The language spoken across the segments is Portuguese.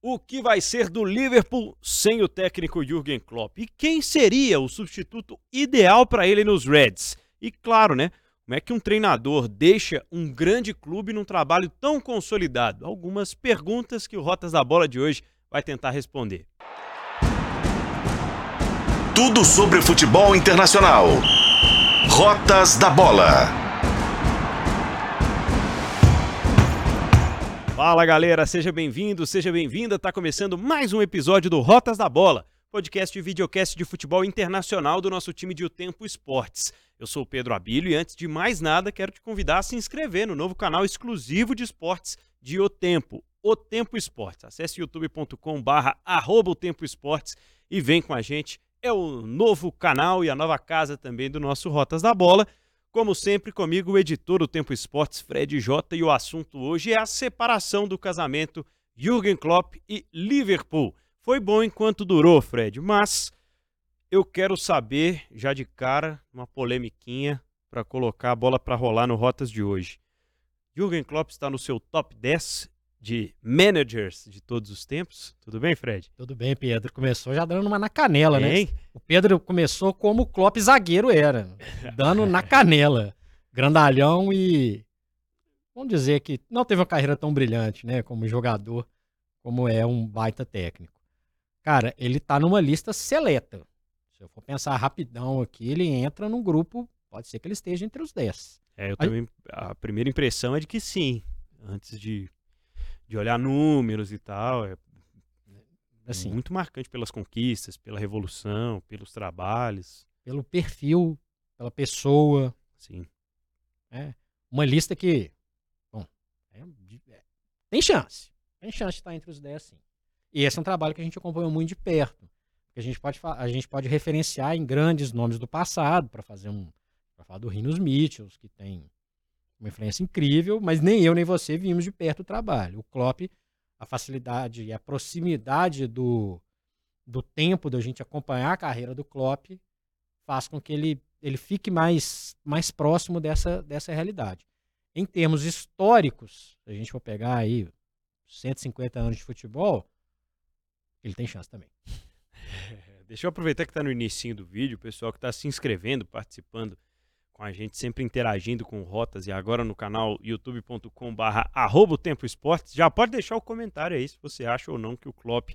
O que vai ser do Liverpool sem o técnico Jürgen Klopp? E quem seria o substituto ideal para ele nos Reds? E claro, né? Como é que um treinador deixa um grande clube num trabalho tão consolidado? Algumas perguntas que o Rotas da Bola de hoje vai tentar responder. Tudo sobre futebol internacional. Rotas da Bola. Fala galera, seja bem-vindo, seja bem-vinda. Tá começando mais um episódio do Rotas da Bola, podcast e videocast de futebol internacional do nosso time de O Tempo Esportes. Eu sou o Pedro Abílio e antes de mais nada, quero te convidar a se inscrever no novo canal exclusivo de esportes de O Tempo, O Tempo Esportes. Acesse youtube.com/barra o Tempo Esportes e vem com a gente. É o novo canal e a nova casa também do nosso Rotas da Bola. Como sempre, comigo o editor do Tempo Esportes, Fred J. E o assunto hoje é a separação do casamento Jürgen Klopp e Liverpool. Foi bom enquanto durou, Fred, mas eu quero saber, já de cara, uma polemiquinha para colocar a bola para rolar no Rotas de hoje. Jürgen Klopp está no seu top 10 de managers de todos os tempos. Tudo bem, Fred? Tudo bem, Pedro. Começou já dando uma na canela, né? O Pedro começou como o Klopp zagueiro era, dando na canela. Grandalhão e vamos dizer que não teve uma carreira tão brilhante, né, como jogador, como é um baita técnico. Cara, ele tá numa lista seleta. Se eu for pensar rapidão aqui, ele entra num grupo, pode ser que ele esteja entre os 10. É, eu também, a primeira impressão é de que sim, antes de de olhar números e tal. É assim, muito marcante pelas conquistas, pela revolução, pelos trabalhos. Pelo perfil, pela pessoa. Sim. É uma lista que, bom, é, é, tem chance. Tem chance de estar entre os 10, sim. E esse é um trabalho que a gente acompanhou muito de perto. A gente pode, a gente pode referenciar em grandes nomes do passado para fazer um. para falar do Rinos Mitchells, que tem uma influência incrível, mas nem eu nem você vimos de perto o trabalho. O Klopp, a facilidade e a proximidade do, do tempo da gente acompanhar a carreira do Klopp faz com que ele, ele fique mais, mais próximo dessa, dessa realidade. Em termos históricos, se a gente for pegar aí 150 anos de futebol, ele tem chance também. Deixa eu aproveitar que está no início do vídeo, o pessoal que está se inscrevendo, participando com a gente, sempre interagindo com rotas e agora no canal youtube.com barra Tempo Esportes. Já pode deixar o comentário aí se você acha ou não que o Klopp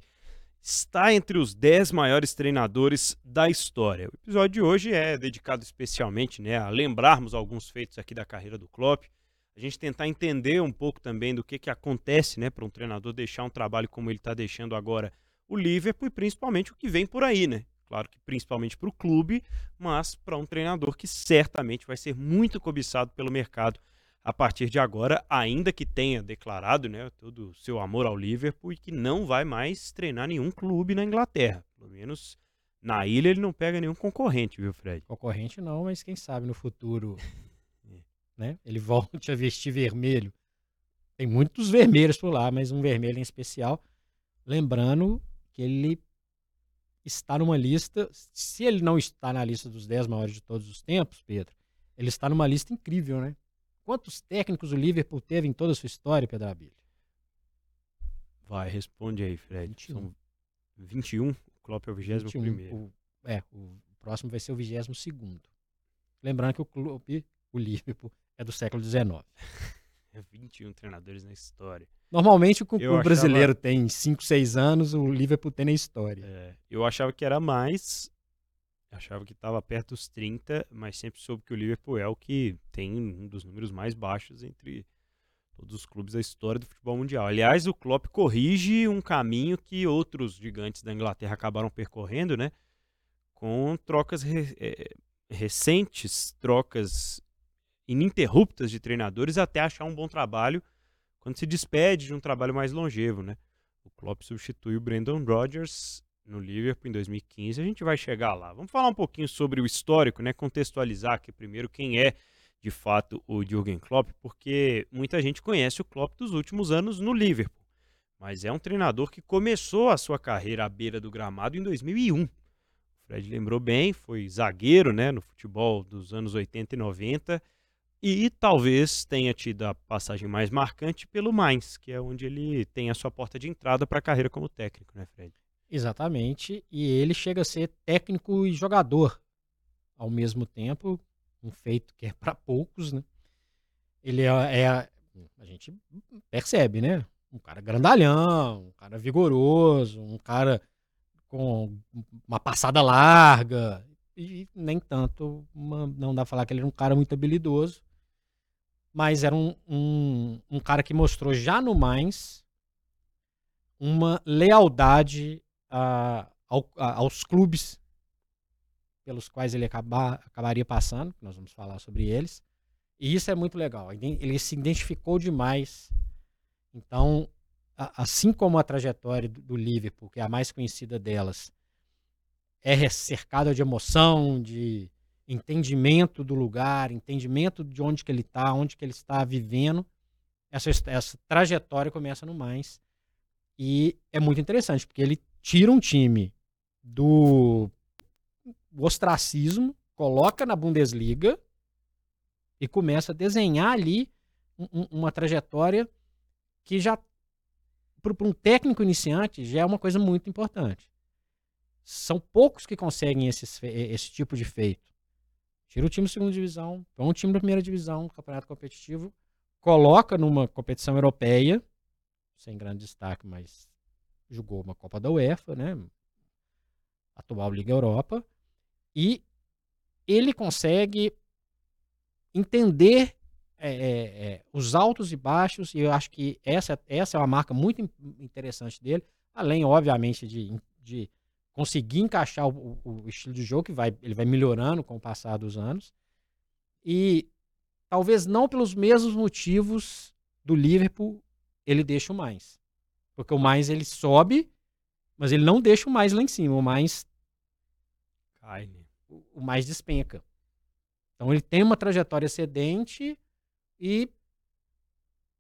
está entre os 10 maiores treinadores da história. O episódio de hoje é dedicado especialmente né, a lembrarmos alguns feitos aqui da carreira do Klopp, a gente tentar entender um pouco também do que, que acontece né, para um treinador deixar um trabalho como ele está deixando agora o Liverpool e principalmente o que vem por aí, né? Claro que principalmente para o clube, mas para um treinador que certamente vai ser muito cobiçado pelo mercado a partir de agora, ainda que tenha declarado né, todo o seu amor ao Liverpool e que não vai mais treinar nenhum clube na Inglaterra. Pelo menos na ilha ele não pega nenhum concorrente, viu, Fred? Concorrente não, mas quem sabe no futuro é. né, ele volte a vestir vermelho. Tem muitos vermelhos por lá, mas um vermelho em especial. Lembrando que ele está numa lista. Se ele não está na lista dos 10 maiores de todos os tempos, Pedro, ele está numa lista incrível, né? Quantos técnicos o Liverpool teve em toda a sua história, Pedro Abílio? Vai, responde aí, Fred. 21. São 21. O Klopp é o 21. O, é, o próximo vai ser o 22. Lembrando que o clube, o Liverpool, é do século XIX. 21 treinadores na história. Normalmente o clube achava... brasileiro tem 5, 6 anos, o Liverpool tem na história. É, eu achava que era mais, achava que estava perto dos 30, mas sempre soube que o Liverpool é o que tem um dos números mais baixos entre todos os clubes da história do futebol mundial. Aliás, o Klopp corrige um caminho que outros gigantes da Inglaterra acabaram percorrendo, né? Com trocas re é, recentes, trocas ininterruptas de treinadores até achar um bom trabalho quando se despede de um trabalho mais longevo, né? O Klopp substitui o Brandon Rodgers no Liverpool em 2015. A gente vai chegar lá. Vamos falar um pouquinho sobre o histórico, né? Contextualizar aqui primeiro quem é de fato o Jürgen Klopp, porque muita gente conhece o Klopp dos últimos anos no Liverpool, mas é um treinador que começou a sua carreira à beira do gramado em 2001. O Fred lembrou bem, foi zagueiro, né, no futebol dos anos 80 e 90 E talvez tenha tido a passagem mais marcante pelo Mainz, que é onde ele tem a sua porta de entrada para a carreira como técnico, né, Fred? Exatamente. E ele chega a ser técnico e jogador ao mesmo tempo, um feito que é para poucos, né? Ele é, é, a gente percebe, né? Um cara grandalhão, um cara vigoroso, um cara com uma passada larga e nem tanto, uma, não dá pra falar que ele era um cara muito habilidoso, mas era um, um, um cara que mostrou já no Mainz uma lealdade a, ao, a, aos clubes pelos quais ele acabar, acabaria passando, nós vamos falar sobre eles. E isso é muito legal. Ele se identificou demais. Então, assim como a trajetória do Liverpool, que é a mais conhecida delas, é cercada de emoção, de entendimento do lugar, entendimento de onde que ele está, onde que ele está vivendo, essa, essa trajetória começa no mais. E é muito interessante, porque ele tira um time do ostracismo, coloca na Bundesliga e começa a desenhar ali um, uma trajetória que já para um técnico iniciante já é uma coisa muito importante. São poucos que conseguem esses, esse tipo de feito. Tira o time da segunda divisão, põe um time da primeira divisão, campeonato competitivo, coloca numa competição europeia, sem grande destaque, mas jogou uma Copa da UEFA, né? Atual Liga Europa. E ele consegue entender é, é, é, os altos e baixos, e eu acho que essa, essa é uma marca muito interessante dele, além, obviamente, de, de conseguir encaixar o, o, estilo de jogo, que vai, ele vai melhorando com o passar dos anos. E talvez não pelos mesmos motivos do Liverpool, ele deixa o mais. Porque o mais ele sobe, mas ele não deixa o mais lá em cima. O mais. Cai. Né? O mais despenca. Então ele tem uma trajetória excedente e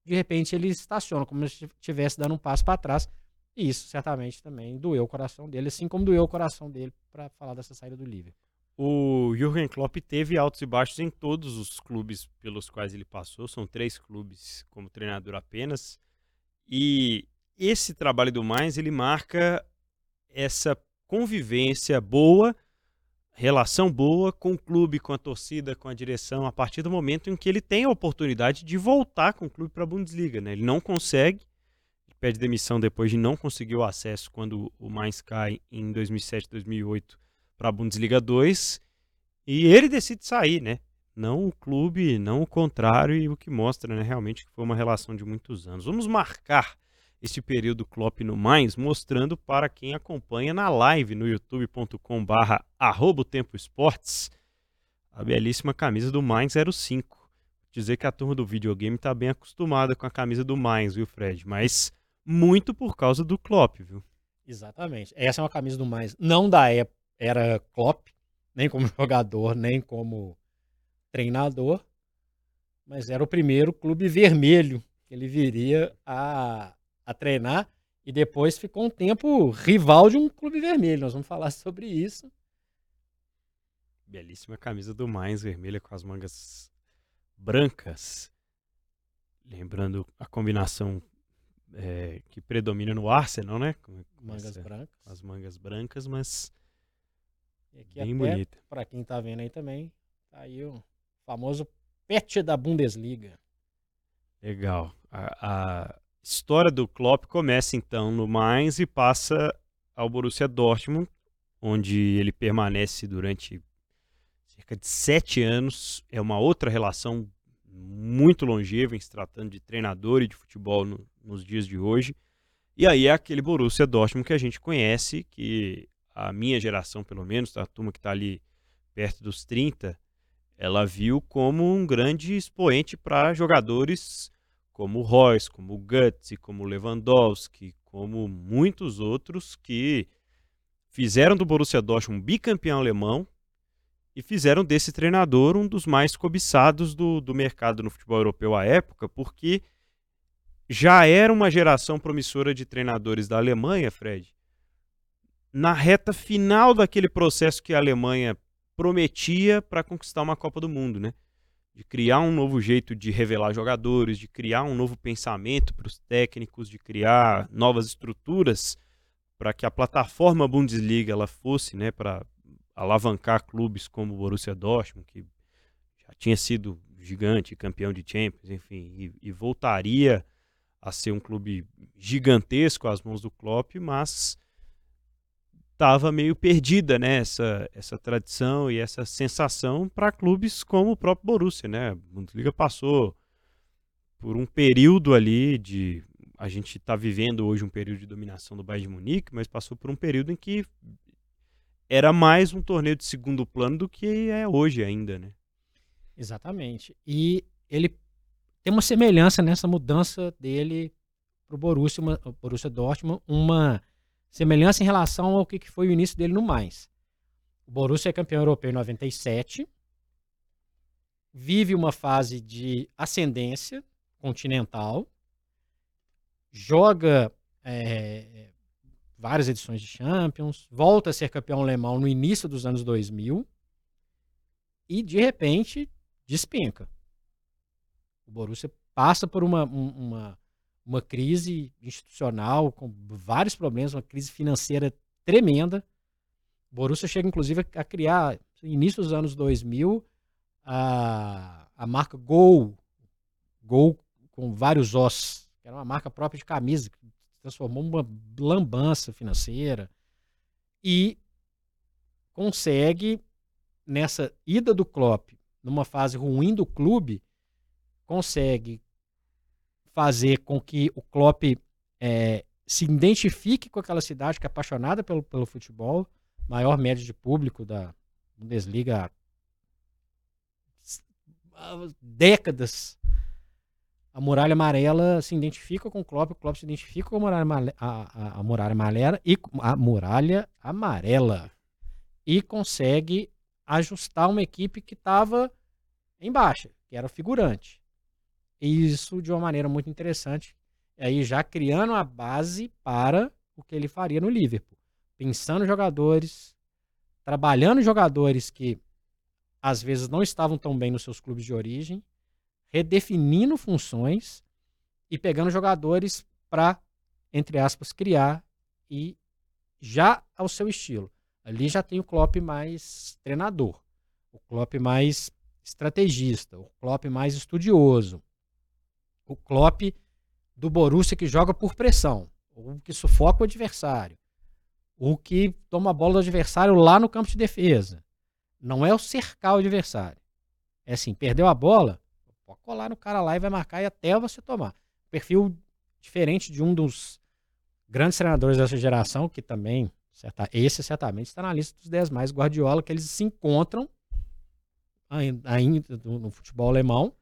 de repente ele estaciona, como se estivesse dando um passo para trás. E isso certamente também doeu o coração dele, assim como doeu o coração dele para falar dessa saída do Liverpool. O Jürgen Klopp teve altos e baixos em todos os clubes pelos quais ele passou, são três clubes como treinador apenas. E esse trabalho do mais, ele marca essa convivência boa relação boa com o clube, com a torcida, com a direção, a partir do momento em que ele tem a oportunidade de voltar com o clube para a Bundesliga. Né? Ele não consegue, pede demissão depois de não conseguir o acesso quando o Mainz cai em 2007, 2008 para a Bundesliga 2, e ele decide sair, né? Não o clube, não o contrário, e o que mostra né, realmente que foi uma relação de muitos anos. Vamos marcar este período Klopp no Mais, mostrando para quem acompanha na live no youtube.com barra Tempo Esportes a belíssima camisa do Mainz 05. Dizer que a turma do videogame está bem acostumada com a camisa do Mainz, viu, Fred? Mas muito por causa do Klopp, viu? Exatamente. Essa é uma camisa do Mainz, não da era Klopp, nem como jogador, nem como treinador, mas era o primeiro clube vermelho que ele viria a a treinar e depois ficou um tempo rival de um clube vermelho. Nós vamos falar sobre isso. Belíssima camisa do Mainz vermelha com as mangas brancas. Lembrando a combinação é, que predomina no Arsenal, né? Com, mangas essa, brancas. As mangas brancas, mas bem bonita. Para quem tá vendo aí também, tá aí o famoso pet da Bundesliga. Legal. A, a, história do Klopp começa então no Mainz e passa ao Borussia Dortmund, onde ele permanece durante cerca de sete anos. É uma outra relação muito longeva em se tratando de treinador e de futebol no, nos dias de hoje. E aí é aquele Borussia Dortmund que a gente conhece, que a minha geração, pelo menos, a turma que está ali perto dos 30, ela viu como um grande expoente para jogadores como o Royce, como o Guts, como o Lewandowski, como muitos outros que fizeram do Borussia Dortmund um bicampeão alemão e fizeram desse treinador um dos mais cobiçados do, do mercado no futebol europeu à época, porque já era uma geração promissora de treinadores da Alemanha, Fred, na reta final daquele processo que a Alemanha prometia para conquistar uma Copa do Mundo, né? de criar um novo jeito de revelar jogadores, de criar um novo pensamento para os técnicos, de criar novas estruturas para que a plataforma Bundesliga ela fosse, né, para alavancar clubes como o Borussia Dortmund, que já tinha sido gigante, campeão de Champions, enfim, e, e voltaria a ser um clube gigantesco às mãos do Klopp, mas estava meio perdida, né, essa, essa tradição e essa sensação para clubes como o próprio Borussia, né? A Bundesliga passou por um período ali de a gente está vivendo hoje um período de dominação do Bayern de Munique, mas passou por um período em que era mais um torneio de segundo plano do que é hoje ainda, né? Exatamente. E ele tem uma semelhança nessa mudança dele para o Borussia, Borussia Dortmund, uma semelhança em relação ao que foi o início dele no mais. O Borussia é campeão europeu em 97, vive uma fase de ascendência continental, joga é, várias edições de Champions, volta a ser campeão alemão no início dos anos 2000 e de repente despenca. O Borussia passa por uma, uma, uma crise institucional com vários problemas, uma crise financeira tremenda. O Borussia chega, inclusive, a criar, no início dos anos 2000, a, a marca Gol, Gol com vários ossos, que era uma marca própria de camisa, que transformou uma lambança financeira. E consegue, nessa ida do Klopp, numa fase ruim do clube, consegue fazer com que o Klopp é, se identifique com aquela cidade que é apaixonada pelo, pelo futebol, maior média de público da Bundesliga há décadas. A muralha amarela se identifica com o Klopp, o Klopp se identifica com a muralha, a, a, a muralha amarela e a muralha amarela e consegue ajustar uma equipe que estava em baixa, que era figurante. E isso de uma maneira muito interessante, aí já criando a base para o que ele faria no Liverpool. Pensando jogadores, trabalhando jogadores que às vezes não estavam tão bem nos seus clubes de origem, redefinindo funções e pegando jogadores para, entre aspas, criar e já ao seu estilo. Ali já tem o Klopp mais treinador, o Klopp mais estrategista, o Klopp mais estudioso, o Klopp do Borussia que joga por pressão, o que sufoca o adversário, o que toma a bola do adversário lá no campo de defesa. Não é o cercar o adversário. É assim, perdeu a bola, pode colar no cara lá e vai marcar e até você tomar. Perfil diferente de um dos grandes treinadores dessa geração, que também, esse certamente está na lista dos 10 mais, Guardiola, que eles se encontram ainda no futebol alemão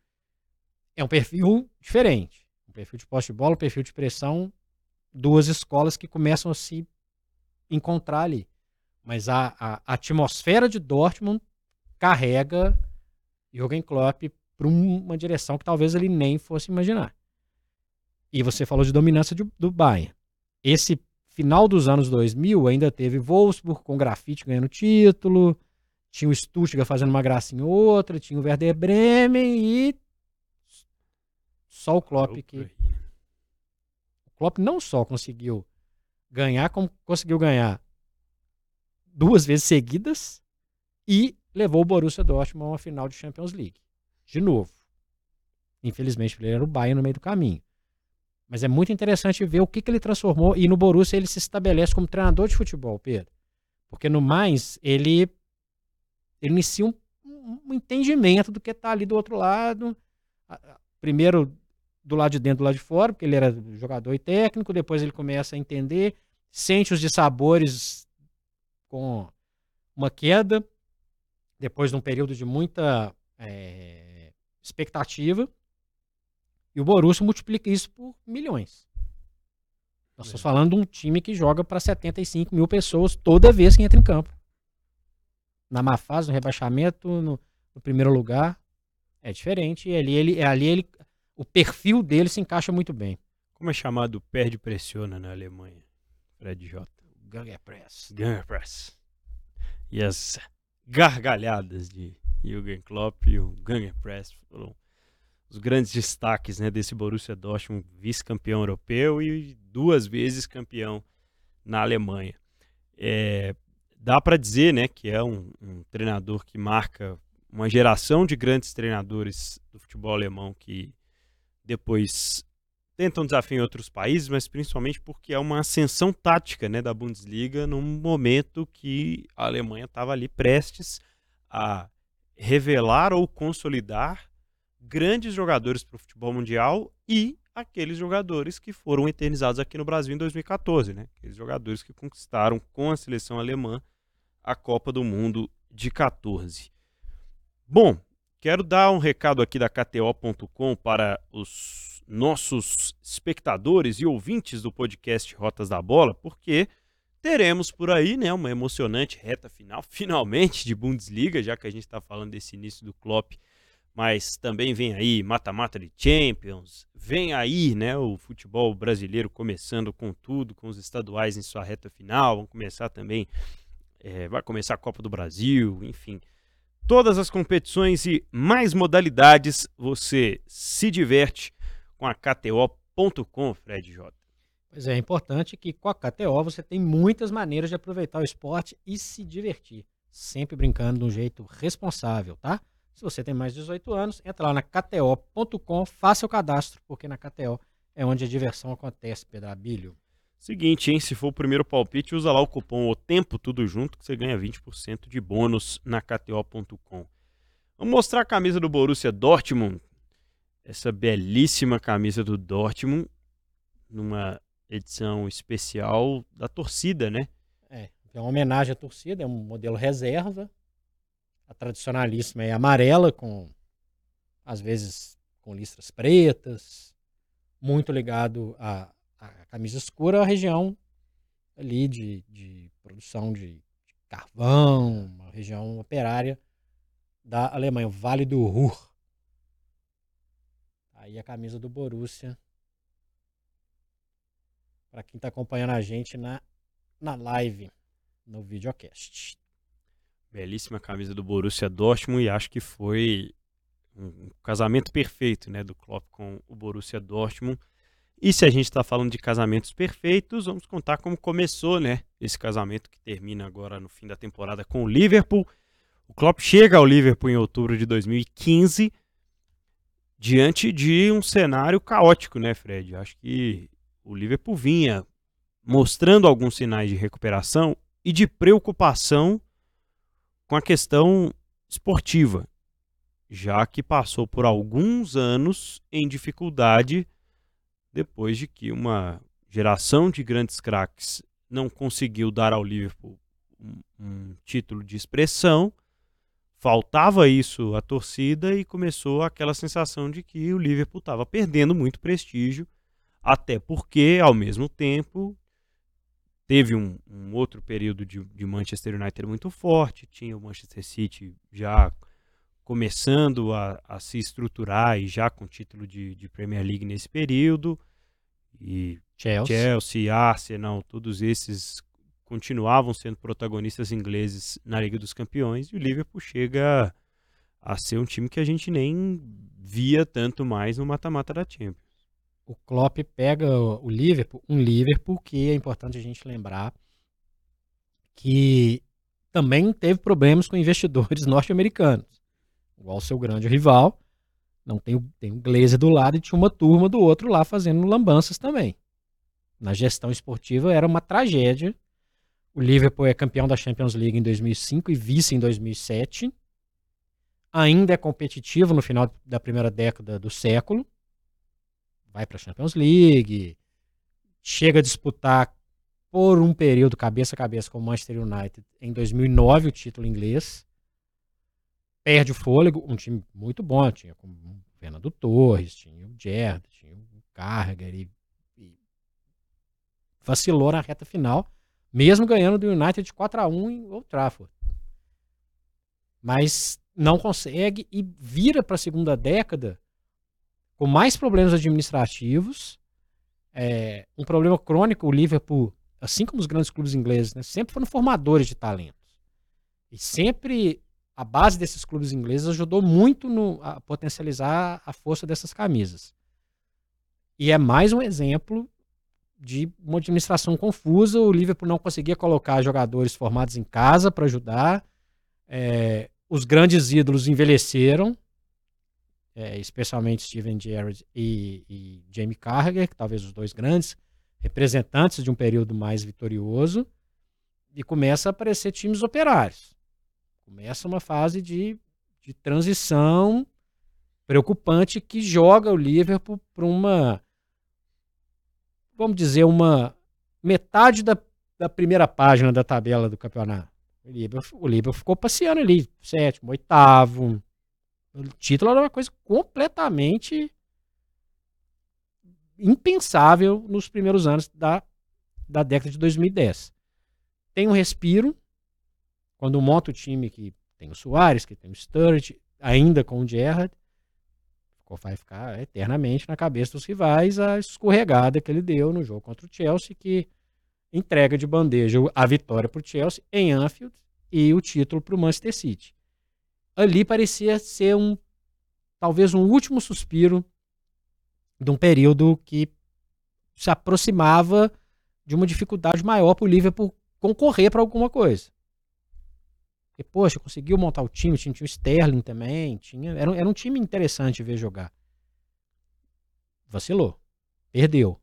é um perfil diferente. Um perfil de poste de bola, um perfil de pressão, duas escolas que começam a se encontrar ali. Mas a, a, a atmosfera de Dortmund carrega Jürgen Klopp para uma direção que talvez ele nem fosse imaginar. E você falou de dominância de, do Bayern. Esse final dos anos 2000 ainda teve Wolfsburg com grafite ganhando título, tinha o Stuttgart fazendo uma gracinha ou outra, tinha o Werder Bremen e só o Klopp que. O Klopp não só conseguiu ganhar, como conseguiu ganhar duas vezes seguidas e levou o Borussia Dortmund a uma final de Champions League. De novo. Infelizmente, ele era o Bayern no meio do caminho. Mas é muito interessante ver o que, que ele transformou. E no Borussia ele se estabelece como treinador de futebol, Pedro. Porque no mais, ele, ele inicia um, um entendimento do que está ali do outro lado. Primeiro, do lado de dentro do lado de fora, porque ele era jogador e técnico, depois ele começa a entender, sente os dissabores com uma queda, depois de um período de muita é, expectativa, e o Borussia multiplica isso por milhões. Nós estamos falando de um time que joga para 75 mil pessoas toda vez que entra em campo. Na má fase, no rebaixamento, no, no primeiro lugar. É diferente. E ali ele, ali ele o perfil dele se encaixa muito bem. Como é chamado perde pressiona na Alemanha? Fred J. Ganger Press. Ganger Press. E as gargalhadas de Jürgen Klopp e o Gegenpress foram os grandes destaques né, desse Borussia Dortmund, vice-campeão europeu e duas vezes campeão na Alemanha. É, dá para dizer né, que é um, um, treinador que marca uma geração de grandes treinadores do futebol alemão que depois tentam desafio em outros países, mas principalmente porque é uma ascensão tática né, da Bundesliga num momento que a Alemanha estava ali prestes a revelar ou consolidar grandes jogadores para o futebol mundial e aqueles jogadores que foram eternizados aqui no Brasil em 2014, né? Aqueles jogadores que conquistaram com a seleção alemã a Copa do Mundo de 14. Bom, quero dar um recado aqui da KTO.com para os nossos espectadores e ouvintes do podcast Rotas da Bola, porque teremos por aí, né, uma emocionante reta final, finalmente de Bundesliga, já que a gente está falando desse início do Klopp mas também vem aí mata-mata de Champions, vem aí, né, o futebol brasileiro começando com tudo, com os estaduais em sua reta final, vão começar também, é, vai começar a Copa do Brasil, enfim, todas as competições e mais modalidades, você se diverte com a KTO.com, Fred J. Pois é, é importante que com a KTO você tem muitas maneiras de aproveitar o esporte e se divertir, sempre brincando de um jeito responsável, tá? Se você tem mais de 18 anos, entra lá na KTO.com, faça o cadastro, porque na KTO é onde a diversão acontece, Pedrabilho. Seguinte, hein? Se for o primeiro palpite, usa lá o cupom O Tempo Tudo Junto, que você ganha 20% de bônus na KTO.com. Vamos mostrar a camisa do Borussia Dortmund. Essa belíssima camisa do Dortmund, numa edição especial da torcida, né? É, é uma homenagem à torcida, é um modelo reserva, a tradicionalíssima é amarela, com às vezes com listras pretas, muito ligado à, à camisa escura, a região ali de, de produção de, de, carvão, uma região operária da Alemanha, o Vale do Ruhr. Aí a camisa do Borussia. Para quem está acompanhando a gente na, na live, no videocast. Belíssima camisa do Borussia Dortmund e acho que foi um casamento perfeito, né, do Klopp com o Borussia Dortmund. E se a gente está falando de casamentos perfeitos, vamos contar como começou, né, esse casamento que termina agora no fim da temporada com o Liverpool. O Klopp chega ao Liverpool em outubro de 2015 diante de um cenário caótico, né, Fred? Acho que o Liverpool vinha mostrando alguns sinais de recuperação e de preocupação com a questão esportiva, já que passou por alguns anos em dificuldade depois de que uma geração de grandes craques não conseguiu dar ao Liverpool um, um título de expressão. Faltava isso à torcida e começou aquela sensação de que o Liverpool estava perdendo muito prestígio, até porque, ao mesmo tempo, teve um, um outro período de, de, Manchester United muito forte, tinha o Manchester City já começando a, a se estruturar e já com título de, de, Premier League nesse período, e Chelsea. Chelsea, Arsenal, todos esses continuavam sendo protagonistas ingleses na Liga dos Campeões, e o Liverpool chega a ser um time que a gente nem via tanto mais no mata-mata da Champions o Klopp pega o Liverpool, um Liverpool que é importante a gente lembrar que também teve problemas com investidores norte-americanos. Igual o seu grande rival, não tem, tem o Glazer do lado e tinha uma turma do outro lá fazendo lambanças também. Na gestão esportiva era uma tragédia. O Liverpool é campeão da Champions League em 2005 e vice em 2007. Ainda é competitivo no final da primeira década do século vai para a Champions League, chega a disputar por um período cabeça a cabeça com o Manchester United em 2009 o título inglês, perde o fôlego, um time muito bom, tinha como o Fernando Torres, tinha o Gerrard, tinha o Carragher e, e vacilou na reta final, mesmo ganhando do United de 4 a 1 em Old Trafford. Mas não consegue e vira para a segunda década com mais problemas administrativos, é, um problema crônico, o Liverpool, assim como os grandes clubes ingleses, né, sempre foram formadores de talentos. E sempre a base desses clubes ingleses ajudou muito no, a potencializar a força dessas camisas. E é mais um exemplo de uma administração confusa. O Liverpool não conseguia colocar jogadores formados em casa para ajudar. É, os grandes ídolos envelheceram, é, especialmente Steven Gerrard e, e Jamie Carragher, que talvez os dois grandes representantes de um período mais vitorioso, e começa a aparecer times operários. Começa uma fase de, de transição preocupante que joga o Liverpool para uma, vamos dizer, uma metade da, da primeira página da tabela do campeonato. O Liverpool, o Liverpool ficou passeando ali, sétimo, oitavo. O título era uma coisa completamente impensável nos primeiros anos da, da década de 2010. Tem um respiro, quando monta o time que tem o Soares, que tem o Sturridge, ainda com o Gerrard, vai ficar eternamente na cabeça dos rivais a escorregada que ele deu no jogo contra o Chelsea, que entrega de bandeja a vitória para o Chelsea em Anfield e o título para o Manchester City. Ali parecia ser um talvez um último suspiro de um período que se aproximava de uma dificuldade maior para o Liverpool concorrer para alguma coisa. Porque, poxa, conseguiu montar o time, tinha, tinha o Sterling também, tinha, era, era um time interessante ver jogar. Vacilou. Perdeu.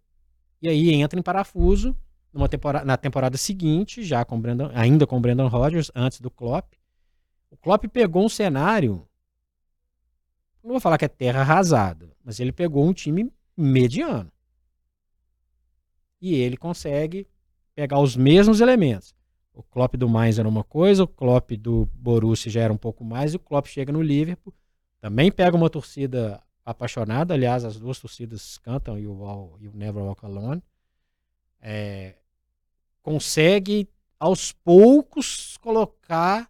E aí entra em parafuso numa temporada, na temporada seguinte, já com Brandon, ainda com o Brandon Rodgers, antes do Klopp. O Klopp pegou um cenário, não vou falar que é terra arrasada, mas ele pegou um time mediano. E ele consegue pegar os mesmos elementos. O Klopp do Mainz era uma coisa, o Klopp do Borussia já era um pouco mais, e o Klopp chega no Liverpool, também pega uma torcida apaixonada, aliás, as duas torcidas cantam e o, Never Walk Alone. É, consegue aos poucos colocar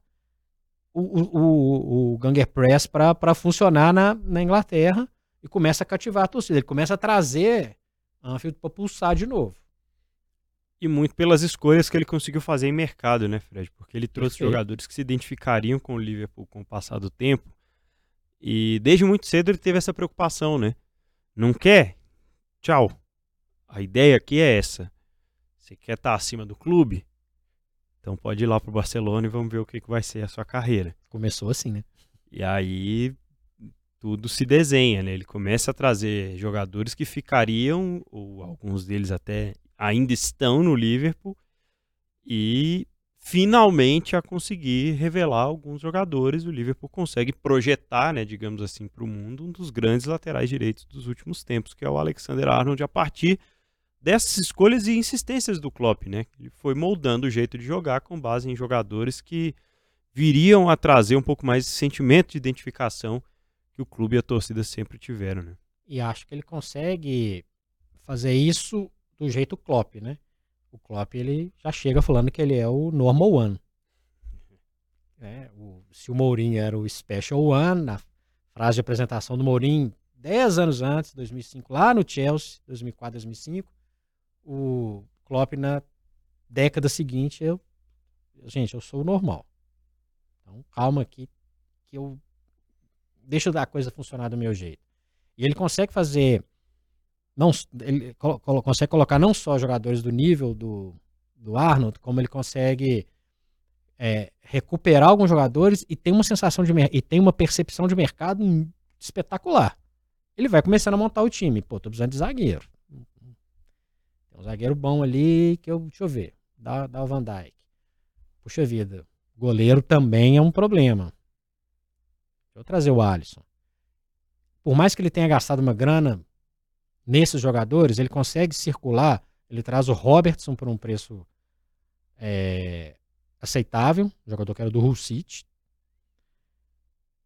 o, o, o, o Ganger Press para funcionar na, na Inglaterra e começa a cativar a torcida. Ele começa a trazer Anfield para pulsar de novo. E muito pelas escolhas que ele conseguiu fazer em mercado, né, Fred? Porque ele trouxe Perfeito. jogadores que se identificariam com o Liverpool com o passar do tempo. E desde muito cedo ele teve essa preocupação, né? Não quer? Tchau. A ideia aqui é essa. Você quer estar acima do clube? Então pode ir lá pro Barcelona e vamos ver o que, que vai ser a sua carreira. Começou assim, né? E aí tudo se desenha, né? Ele começa a trazer jogadores que ficariam, ou alguns deles até ainda estão no Liverpool, e finalmente a conseguir revelar alguns jogadores, o Liverpool consegue projetar, né, digamos assim, para o mundo um dos grandes laterais direitos dos últimos tempos, que é o Alexander Arnold, a partir dessas escolhas e insistências do Klopp, né? Ele foi moldando o jeito de jogar com base em jogadores que viriam a trazer um pouco mais de sentimento de identificação que o clube e a torcida sempre tiveram, né? E acho que ele consegue fazer isso do jeito Klopp, né? O Klopp ele já chega falando que ele é o normal one. É, o, se o Mourinho era o special one, na frase de apresentação do Mourinho 10 anos antes, 2005, lá no Chelsea, 2004, 2005, o Klopp na década seguinte, eu, gente, eu sou o normal. Então, calma aqui, que eu deixa a coisa funcionar do meu jeito. E ele consegue fazer, não, ele consegue colocar não só jogadores do nível do, do Arnold, como ele consegue é, recuperar alguns jogadores e tem uma sensação de e tem uma percepção de mercado espetacular. Ele vai começando a montar o time. Pô, tô precisando de zagueiro. Tem um zagueiro bom ali que eu. Deixa eu ver. Dá, dá o Van Dyke. Puxa vida. Goleiro também é um problema. Deixa eu trazer o Alisson. Por mais que ele tenha gastado uma grana nesses jogadores, ele consegue circular. Ele traz o Robertson por um preço é, aceitável, jogador que era do Hull City.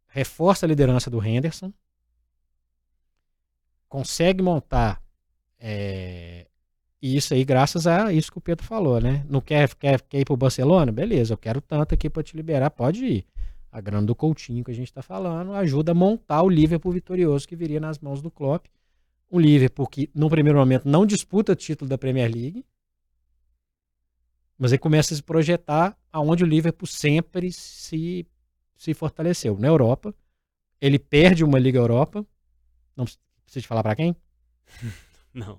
Reforça a liderança do Henderson. Consegue montar é, e isso aí, graças a isso que o Pedro falou, né? Não quer, quer, quer ir pro Barcelona? Beleza, eu quero tanto aqui para te liberar, pode ir. A grana do Coutinho que a gente está falando ajuda a montar o Liverpool vitorioso que viria nas mãos do Klopp. Um Liverpool que, no primeiro momento, não disputa o título da Premier League, mas aí começa a se projetar aonde o Liverpool sempre se, se fortaleceu. Na Europa, ele perde uma Liga Europa. Não precisa te falar para quem? Não.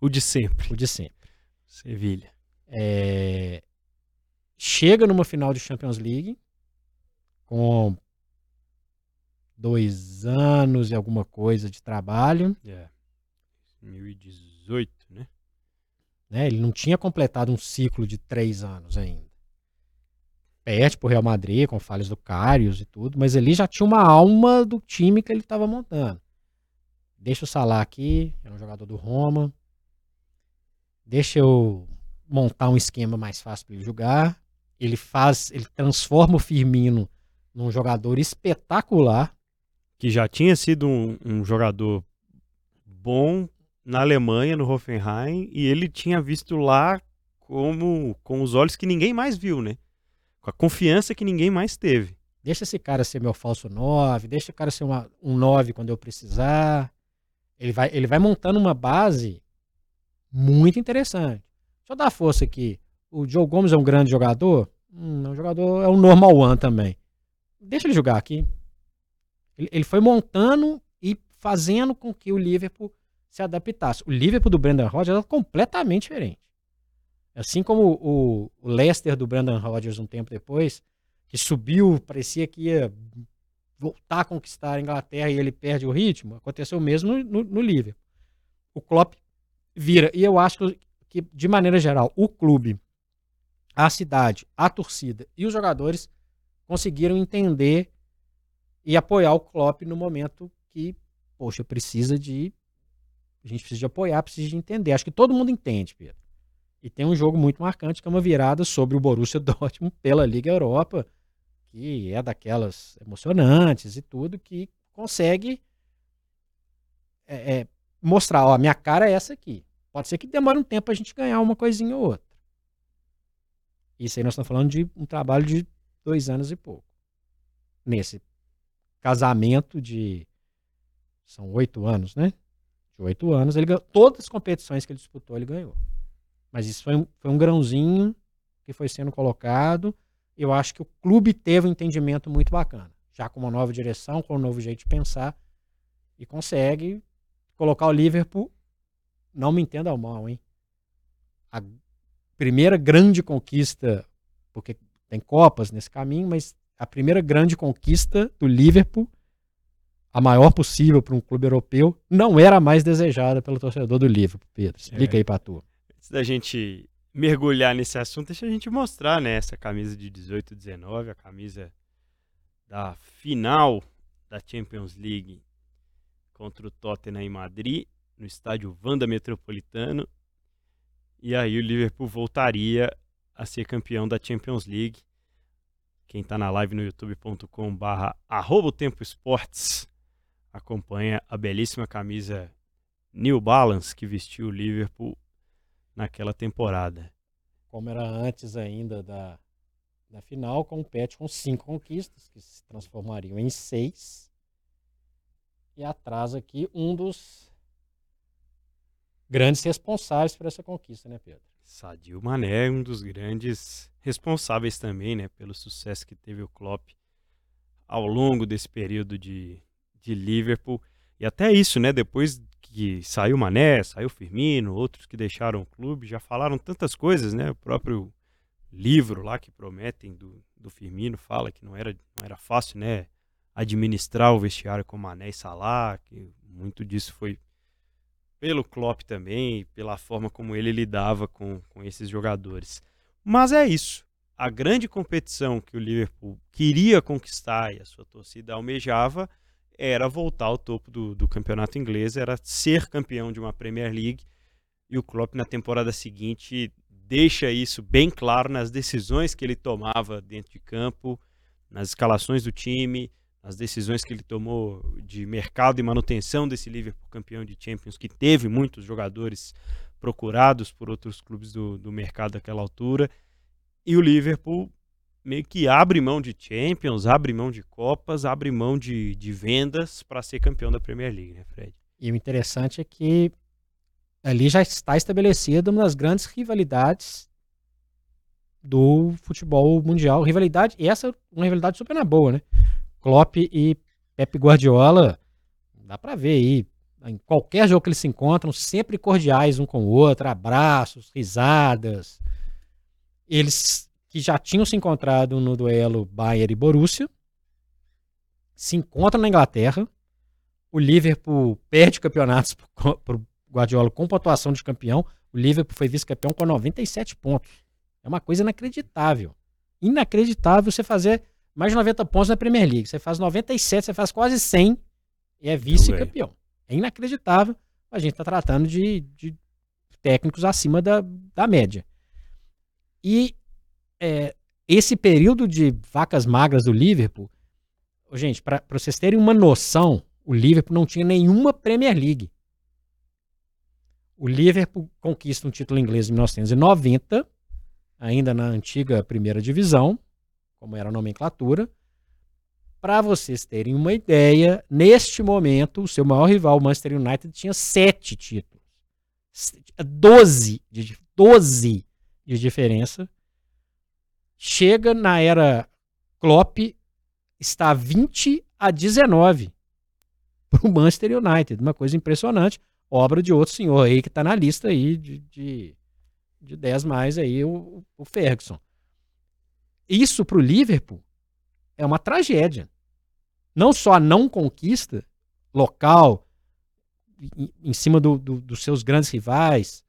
O de sempre. O de sempre. Sevilha. É... Chega numa final de Champions League com dois anos e alguma coisa de trabalho. É. 2018, né? né? Ele não tinha completado um ciclo de três anos ainda. Perde pro Real Madrid, com falhas do Carius e tudo, mas ele já tinha uma alma do time que ele estava montando. Deixa o Salah aqui, é um jogador do Roma. Deixa eu montar um esquema mais fácil para ele jogar. Ele faz, ele transforma o Firmino num jogador espetacular. Que já tinha sido um, um jogador bom na Alemanha, no Hoffenheim, e ele tinha visto lá como com os olhos que ninguém mais viu, né? Com a confiança que ninguém mais teve. Deixa esse cara ser meu falso 9, deixa o cara ser uma, um 9 quando eu precisar. Ele vai, ele vai montando uma base muito interessante. Deixa eu dar força aqui. O Joe Gomes é um grande jogador? Hum, é um jogador, é um normal one também. Deixa ele jogar aqui. Ele, ele foi montando e fazendo com que o Liverpool se adaptasse. O Liverpool do Brendan Rodgers era completamente diferente. Assim como o, o Leicester do Brendan Rodgers um tempo depois, que subiu, parecia que ia voltar a conquistar a Inglaterra e ele perde o ritmo, aconteceu mesmo no, no, no Liverpool. O Klopp vira. E eu acho que, de maneira geral, o clube, a cidade, a torcida e os jogadores conseguiram entender e apoiar o Klopp no momento que, poxa, precisa de a gente precisa de apoiar, precisa de entender. Acho que todo mundo entende, Pedro. E tem um jogo muito marcante que é uma virada sobre o Borussia Dortmund pela Liga Europa, que é daquelas emocionantes e tudo, que consegue é, é, mostrar, ó, minha cara é essa aqui. Pode ser que demore um tempo a gente ganhar uma coisinha ou outra. Isso aí nós estamos falando de um trabalho de dois anos e pouco. Nesse casamento de. São oito anos, né? de oito anos, ele ganhou todas as competições que ele disputou, ele ganhou. Mas isso foi um, foi um grãozinho que foi sendo colocado. Eu acho que o clube teve um entendimento muito bacana, já com uma nova direção, com um novo jeito de pensar, e consegue colocar o Liverpool. Não me entenda mal, hein? A primeira grande conquista, porque tem Copas nesse caminho, mas a primeira grande conquista do Liverpool a maior possível para um clube europeu, não era mais desejada pelo torcedor do Liverpool, Pedro. Explica é. aí para tu. Antes da gente mergulhar nesse assunto, deixa a gente mostrar né, essa camisa de 18 19, a camisa da final da Champions League contra o Tottenham em Madrid, no estádio Wanda Metropolitano. E aí o Liverpool voltaria a ser campeão da Champions League. Quem está na live no youtube.com barra Tempo Esportes acompanha a belíssima camisa New Balance que vestiu o Liverpool naquela temporada. Como era antes ainda da, da final, com o Pet com cinco conquistas, que se transformariam em seis. E atrás aqui um dos grandes responsáveis por essa conquista, né, Pedro? Sadio Mané, um dos grandes responsáveis também, né, pelo sucesso que teve o Klopp ao longo desse período de, de Liverpool. E até isso, né? Depois que saiu Mané, saiu Firmino, outros que deixaram o clube, já falaram tantas coisas, né? O próprio livro lá que prometem do, do Firmino fala que não era, não era fácil, né? Administrar o vestiário com Mané e Salah, que muito disso foi pelo Klopp também, pela forma como ele lidava com, com esses jogadores. Mas é isso. A grande competição que o Liverpool queria conquistar e a sua torcida almejava era voltar ao topo do, do campeonato inglês, era ser campeão de uma Premier League. E o Klopp na temporada seguinte deixa isso bem claro nas decisões que ele tomava dentro de campo, nas escalações do time, nas decisões que ele tomou de mercado e manutenção desse Liverpool campeão de Champions, que teve muitos jogadores procurados por outros clubes do, do mercado naquela altura. E o Liverpool meio que abre mão de Champions, abre mão de Copas, abre mão de, de vendas para ser campeão da Premier League, né, Fred? E o interessante é que ali já está estabelecida uma das grandes rivalidades do futebol mundial. Rivalidade, e essa é uma rivalidade super na boa, né? Klopp e Pep Guardiola, dá pra ver aí, em qualquer jogo que eles se encontram, sempre cordiais um com o outro, abraços, risadas. Eles que já tinham se encontrado no duelo Bayern e Borussia, se encontram na Inglaterra. O Liverpool perde campeonatos para o Guardiola com pontuação de campeão. O Liverpool foi vice-campeão com 97 pontos. É uma coisa inacreditável. Inacreditável você fazer mais de 90 pontos na Premier League. Você faz 97, você faz quase 100 e é vice-campeão. É inacreditável. A gente está tratando de, de, técnicos acima da, da média. E é, esse período de vacas magras do Liverpool, gente, para vocês terem uma noção, o Liverpool não tinha nenhuma Premier League. O Liverpool conquista um título inglês em 1990, ainda na antiga primeira divisão, como era a nomenclatura. Para vocês terem uma ideia, neste momento, o seu maior rival, o Manchester United, tinha sete títulos. Doze de, 12 de diferença. Chega na era Klopp, está 20 a 19 para o Manchester United. Uma coisa impressionante obra de outro senhor aí que está na lista aí de, de, de 10 mais aí, o, o Ferguson. Isso para o Liverpool é uma tragédia. Não só a não conquista local, em, em cima do, do, dos seus grandes rivais.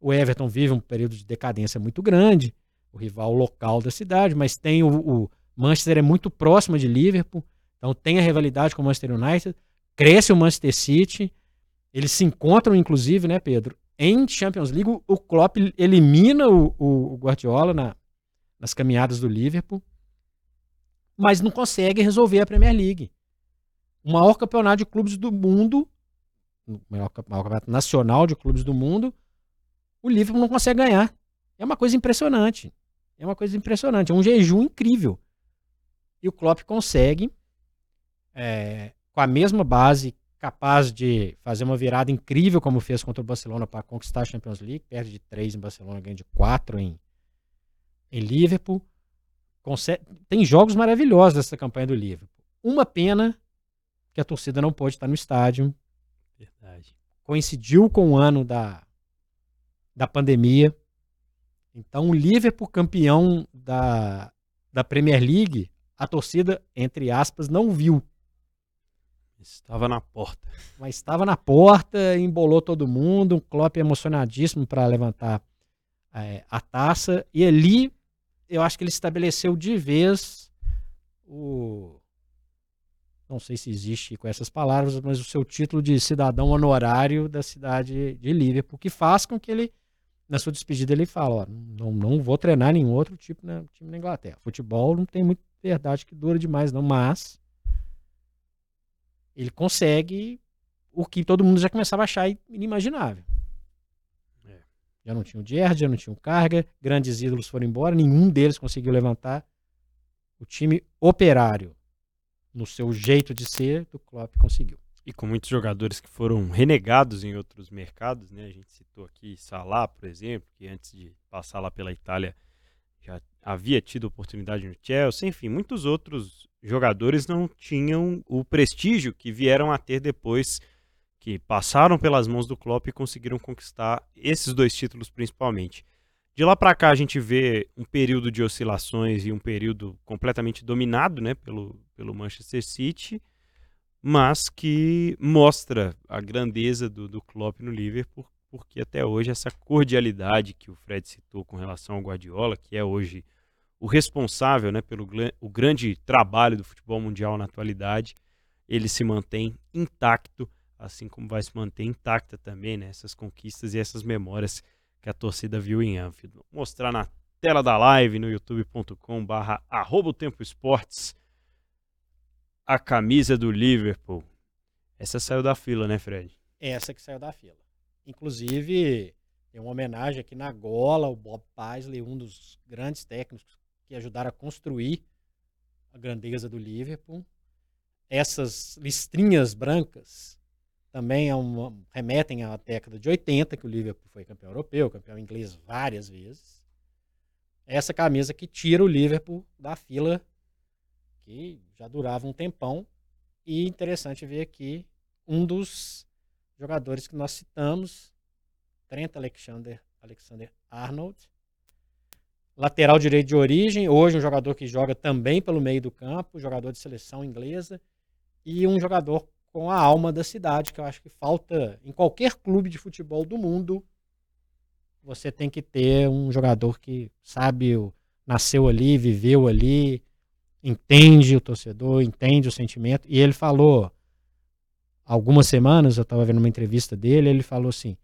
O Everton vive um período de decadência muito grande, o rival local da cidade, mas tem o, o Manchester é muito próximo de Liverpool, então tem a rivalidade com o Manchester United, cresce o Manchester City, eles se encontram, inclusive, né, Pedro? Em Champions League, o Klopp elimina o, o Guardiola na, nas caminhadas do Liverpool, mas não consegue resolver a Premier League. O maior campeonato de clubes do mundo, o maior, maior campeonato nacional de clubes do mundo, o Liverpool não consegue ganhar. É uma coisa impressionante. É uma coisa impressionante. É um jejum incrível. E o Klopp consegue, é, com a mesma base capaz de fazer uma virada incrível, como fez contra o Barcelona para conquistar a Champions League, perde de 3 em Barcelona, ganha de 4 em, em Liverpool. Consegue, tem jogos maravilhosos dessa campanha do Liverpool. Uma pena que a torcida não pôde estar no estádio. Verdade. Coincidiu com o ano da, da pandemia. Então, o Liverpool campeão da, da Premier League, a torcida, entre aspas, não viu. Estava na porta. Mas estava na porta, embolou todo mundo, um Klopp emocionadíssimo para levantar é, a taça. E ali, eu acho que ele estabeleceu de vez o. Não sei se existe com essas palavras, mas o seu título de cidadão honorário da cidade de Liverpool, que faz com que ele, na sua despedida, ele fala: ó, não, não vou treinar nenhum outro tipo na, time na Inglaterra. Futebol não tem muita verdade que dura demais, não, mas ele consegue o que todo mundo já começava a achar inimaginável. Já não tinha o Gerrard, já não tinha o Carga, grandes ídolos foram embora, nenhum deles conseguiu levantar. O time operário, no seu jeito de ser, do Klopp conseguiu. E com muitos jogadores que foram renegados em outros mercados, né? A gente citou aqui Salah, por exemplo, que antes de passar lá pela Itália já havia tido oportunidade no Chelsea, enfim, muitos outros jogadores não tinham o prestígio que vieram a ter depois que passaram pelas mãos do Klopp e conseguiram conquistar esses dois títulos principalmente. De lá para cá a gente vê um período de oscilações e um período completamente dominado, né, pelo, pelo Manchester City, mas que mostra a grandeza do, do Klopp no Liverpool, porque até hoje essa cordialidade que o Fred citou com relação ao Guardiola, que é hoje o responsável né, pelo o grande trabalho do futebol mundial na atualidade, ele se mantém intacto, assim como vai se manter intacta também né, essas conquistas e essas memórias que a torcida viu em Anfield. Vou mostrar na tela da live no youtube.com barra Tempo Esportes a camisa do Liverpool. Essa saiu da fila, né, Fred? Essa que saiu da fila. Inclusive, tem uma homenagem aqui na gola, o Bob Paisley, um dos grandes técnicos que ajudaram a construir a grandeza do Liverpool. Essas listrinhas brancas também é uma, remetem à década de 80, que o Liverpool foi campeão europeu, campeão inglês várias vezes. essa camisa que tira o Liverpool da fila que já durava um tempão. E interessante ver aqui um dos jogadores que nós citamos, Trent Alexander, Alexander Arnold, lateral direito de origem, hoje um jogador que joga também pelo meio do campo, jogador de seleção inglesa e um jogador com a alma da cidade, que eu acho que falta em qualquer clube de futebol do mundo. Você tem que ter um jogador que sabe, nasceu ali, viveu ali, entende o torcedor, entende o sentimento. E ele falou, algumas semanas, eu estava vendo uma entrevista dele, ele falou assim,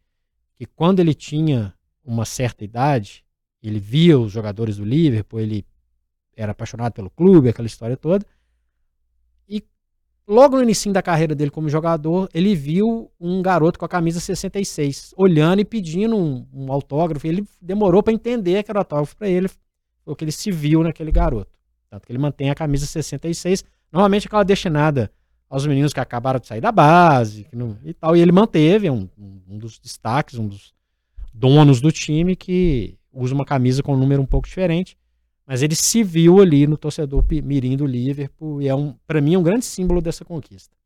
que quando ele tinha uma certa idade, ele via os jogadores do Liverpool, ele era apaixonado pelo clube, aquela história toda. Logo no início da carreira dele como jogador, ele viu um garoto com a camisa 66, olhando e pedindo um, um autógrafo. Ele demorou para entender que era autógrafo para ele, porque ele se viu naquele garoto. Tanto que ele mantém a camisa 66, normalmente aquela destinada aos meninos que acabaram de sair da base não, e tal. E ele manteve, é um, um dos destaques, um dos donos do time que usa uma camisa com um número um pouco diferente, mas ele se viu ali no torcedor mirim do Liverpool e é um, para mim, é um grande símbolo dessa conquista.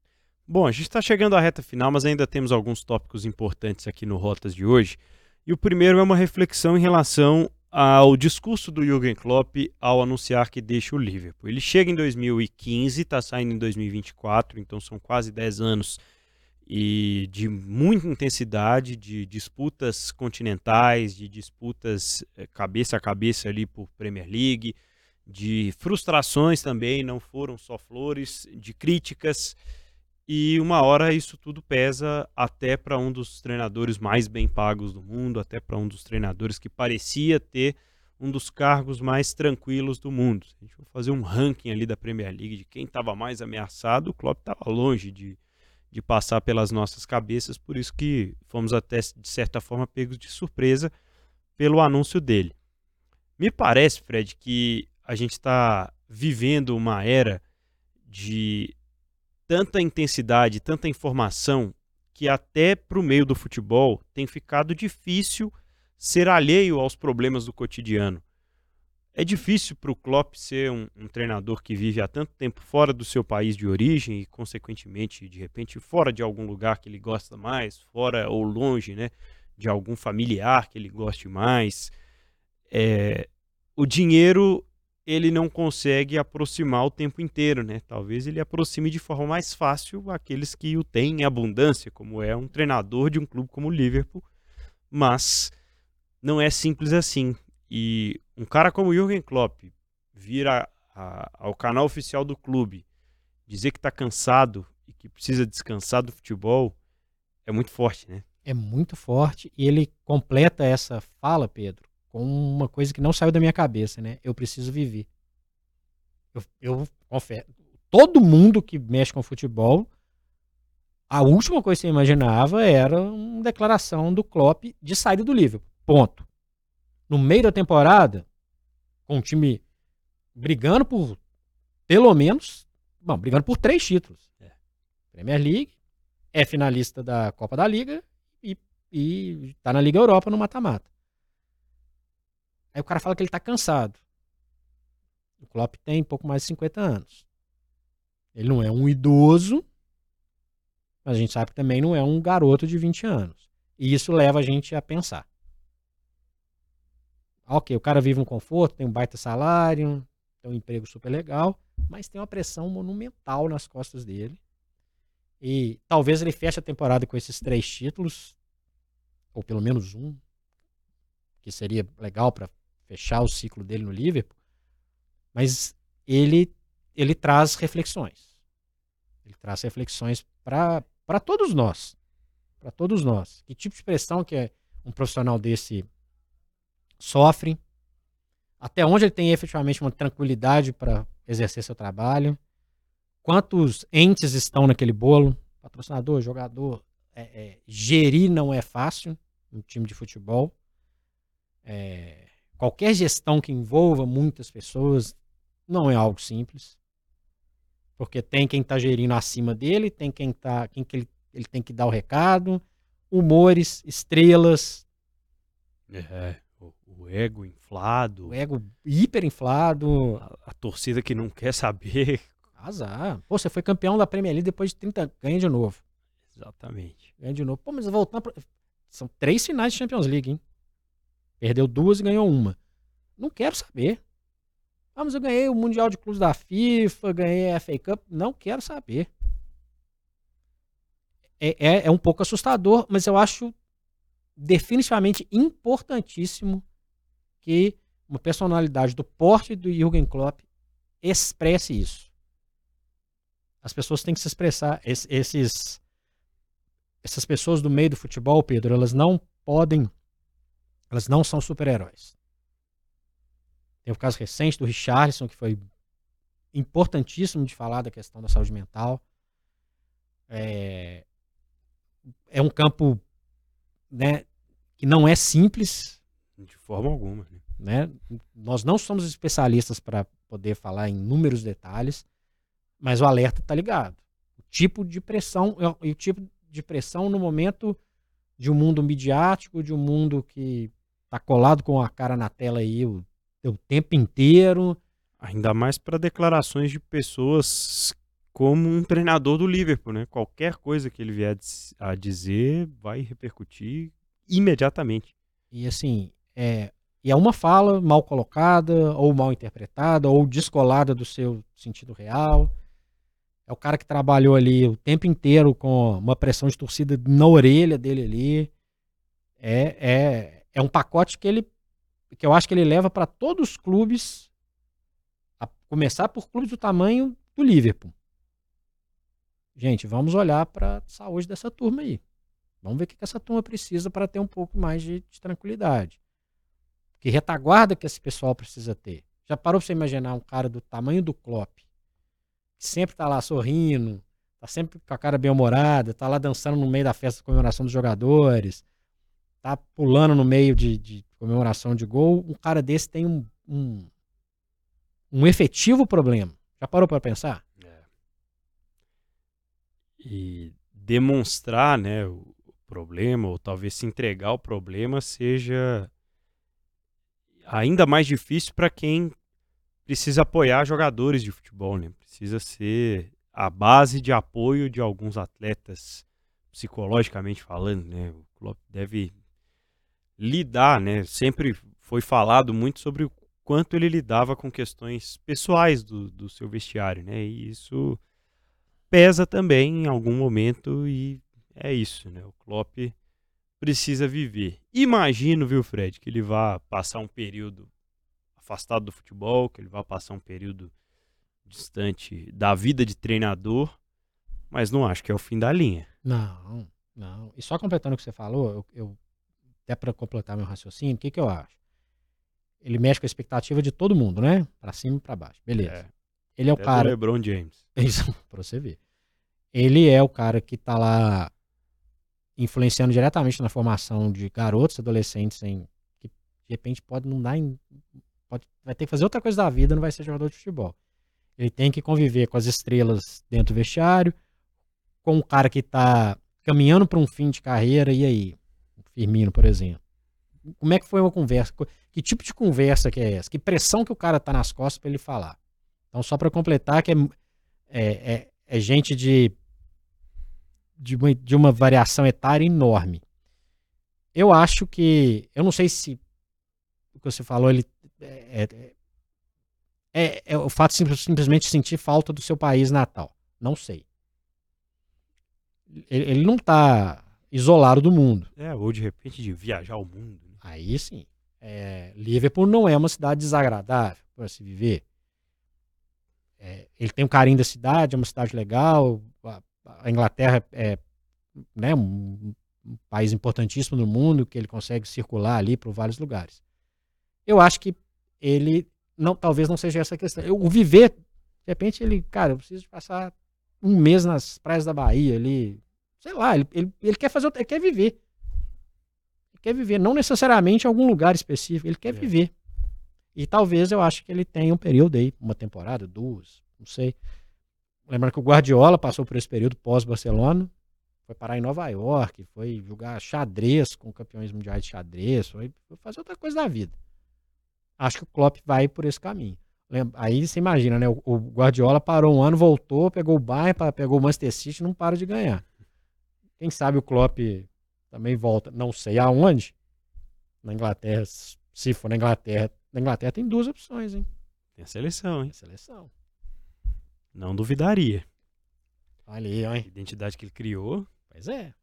Bom, a gente está chegando à reta final, mas ainda temos alguns tópicos importantes aqui no Rotas de hoje. E o primeiro é uma reflexão em relação ao discurso do Jürgen Klopp ao anunciar que deixa o Liverpool. Ele chega em 2015, está saindo em 2024, então são quase 10 anos e de muita intensidade, de disputas continentais, de disputas eh, cabeça a cabeça ali por Premier League, de frustrações também, não foram só flores, de críticas. E uma hora isso tudo pesa até para um dos treinadores mais bem pagos do mundo, até para um dos treinadores que parecia ter um dos cargos mais tranquilos do mundo. A gente for fazer um ranking ali da Premier League de quem estava mais ameaçado, o Klopp estava longe de, de passar pelas nossas cabeças, por isso que fomos até, de certa forma, pegos de surpresa pelo anúncio dele. Me parece, Fred, que a gente está vivendo uma era de tanta intensidade, tanta informação, que até para o meio do futebol tem ficado difícil ser alheio aos problemas do cotidiano. É difícil para o Klopp ser um, um, treinador que vive há tanto tempo fora do seu país de origem e, consequentemente, de repente, fora de algum lugar que ele gosta mais, fora ou longe né, de algum familiar que ele goste mais. É, o dinheiro ele não consegue aproximar o tempo inteiro, né? Talvez ele aproxime de forma mais fácil aqueles que o têm em abundância, como é um treinador de um clube como o Liverpool, mas não é simples assim. E um cara como o Jürgen Klopp vir a, a, ao canal oficial do clube dizer que está cansado e que precisa descansar do futebol é muito forte, né? É muito forte e ele completa essa fala, Pedro, com uma coisa que não saiu da minha cabeça, né? Eu preciso viver. Eu, eu confesso, todo mundo que mexe com futebol, a última coisa que você imaginava era uma declaração do Klopp de saída do Liverpool. Ponto no meio da temporada, com o time brigando por, pelo menos, bom, brigando por três títulos. É. Premier League, é finalista da Copa da Liga e, e tá na Liga Europa no mata-mata. Aí o cara fala que ele tá cansado. O Klopp tem pouco mais de 50 anos. Ele não é um idoso, mas a gente sabe que também não é um garoto de 20 anos. E isso leva a gente a pensar. Ok, o cara vive um conforto, tem um baita salário, tem um emprego super legal, mas tem uma pressão monumental nas costas dele. E talvez ele feche a temporada com esses três títulos, ou pelo menos um, que seria legal para fechar o ciclo dele no Liverpool. Mas ele ele traz reflexões. Ele traz reflexões para todos nós. Para todos nós. Que tipo de pressão que é um profissional desse sofre, até onde ele tem efetivamente uma tranquilidade para exercer seu trabalho, quantos entes estão naquele bolo, patrocinador, jogador, é, é, gerir não é fácil um time de futebol. É, qualquer gestão que envolva muitas pessoas não é algo simples. Porque tem quem está gerindo acima dele, tem quem tá, quem que ele, ele tem que dar o recado, humores, estrelas. É O ego inflado. O ego hiperinflado. A, a torcida que não quer saber. Azar. Pô, você foi campeão da Premier League depois de 30. Ganha de novo. Exatamente. Ganha de novo. Pô, mas voltando. Pra... São três finais de Champions League, hein? Perdeu duas e ganhou uma. Não quero saber. Ah, mas eu ganhei o Mundial de Clubes da FIFA, ganhei a FA Cup. Não quero saber. É, é, é um pouco assustador, mas eu acho definitivamente importantíssimo que uma personalidade do porte do Jürgen Klopp expresse isso. As pessoas têm que se expressar. esses, essas pessoas do meio do futebol, Pedro, elas não podem, elas não são super-heróis. Tem o caso recente do Richarlison, que foi importantíssimo de falar da questão da saúde mental. É, é um campo né, que não é simples. De forma alguma. Né? Nós não somos especialistas para poder falar em inúmeros detalhes, mas o alerta está ligado. O tipo de pressão e o tipo de pressão no momento de um mundo midiático, de um mundo que está colado com a cara na tela aí o, o tempo inteiro. Ainda mais para declarações de pessoas como um treinador do Liverpool, né? Qualquer coisa que ele vier a dizer vai repercutir imediatamente. E assim, é, e é uma fala mal colocada, ou mal interpretada, ou descolada do seu sentido real. É o cara que trabalhou ali o tempo inteiro com uma pressão de torcida na orelha dele ali. É, é, é um pacote que ele que eu acho que ele leva para todos os clubes, a começar por clubes do tamanho do Liverpool. Gente, vamos olhar para a saúde dessa turma aí. Vamos ver o que essa turma precisa para ter um pouco mais de, de, tranquilidade. Que retaguarda que esse pessoal precisa ter. Já parou para você imaginar um cara do tamanho do Klopp, que sempre está lá sorrindo, está sempre com a cara bem humorada, está lá dançando no meio da festa de comemoração dos jogadores, está pulando no meio de, de, comemoração de gol. Um cara desse tem um, um, um efetivo problema. Já parou para pensar? e demonstrar né, o problema, ou talvez se entregar ao problema, seja ainda mais difícil para quem precisa apoiar jogadores de futebol, né? Precisa ser a base de apoio de alguns atletas, psicologicamente falando, né? O Klopp deve lidar, né? Sempre foi falado muito sobre o quanto ele lidava com questões pessoais do, do seu vestiário, né? E isso pesa também em algum momento e é isso, né? O Klopp precisa viver. Imagino, viu, Fred, que ele vá passar um período afastado do futebol, que ele vá passar um período distante da vida de treinador, mas não acho que é o fim da linha. Não, não. E só completando o que você falou, eu, eu até para completar meu raciocínio, o que, que eu acho? Ele mexe com a expectativa de todo mundo, né? Para cima e para baixo. Beleza. É. Ele é o cara. LeBron James. Isso, pra você ver. Ele é o cara que tá lá influenciando diretamente na formação de garotos, adolescentes, em, que de repente pode não dar. Em, pode, vai ter que fazer outra coisa da vida, não vai ser jogador de futebol. Ele tem que conviver com as estrelas dentro do vestiário, com um cara que tá caminhando para um fim de carreira, e aí? Firmino, por exemplo. Como é que foi uma conversa? Que tipo de conversa que é essa? Que pressão que o cara tá nas costas para ele falar? Então, só para completar, que é, é, é, é, gente de, de uma, de uma variação etária enorme. Eu acho que. Eu não sei se o que você falou ele é, é, é, é o fato de simplesmente sentir falta do seu país natal. Não sei. Ele, ele não está isolado do mundo. É, ou de repente de viajar ao mundo. Né? Aí sim. É, Liverpool não é uma cidade desagradável para se viver. É, ele tem um carinho da cidade, é uma cidade legal. A, Inglaterra é né, um, um, país importantíssimo no mundo, que ele consegue circular ali para vários lugares. Eu acho que ele não, talvez não seja essa a questão. Eu, o viver, de repente ele, cara, eu preciso passar um mês nas praias da Bahia ali, sei lá, ele, ele, ele quer fazer, ele quer viver. Ele quer viver, não necessariamente em algum lugar específico, ele quer é. viver. E talvez eu acho que ele tenha um período aí, uma temporada, duas, não sei. Lembrando que o Guardiola passou por esse período pós-Barcelona, foi parar em Nova York, foi jogar xadrez com campeões mundiais de xadrez, foi, fazer outra coisa da vida. Acho que o Klopp vai por esse caminho. Aí você imagina, né? O, o Guardiola parou um ano, voltou, pegou o Bayern, pegou o Manchester City, não para de ganhar. Quem sabe o Klopp também volta, não sei aonde. Na Inglaterra, se for na Inglaterra, na Inglaterra tem duas opções, hein? Tem a seleção, hein? Tem seleção. Não duvidaria. Olha aí, ó, A identidade que ele criou Pois é.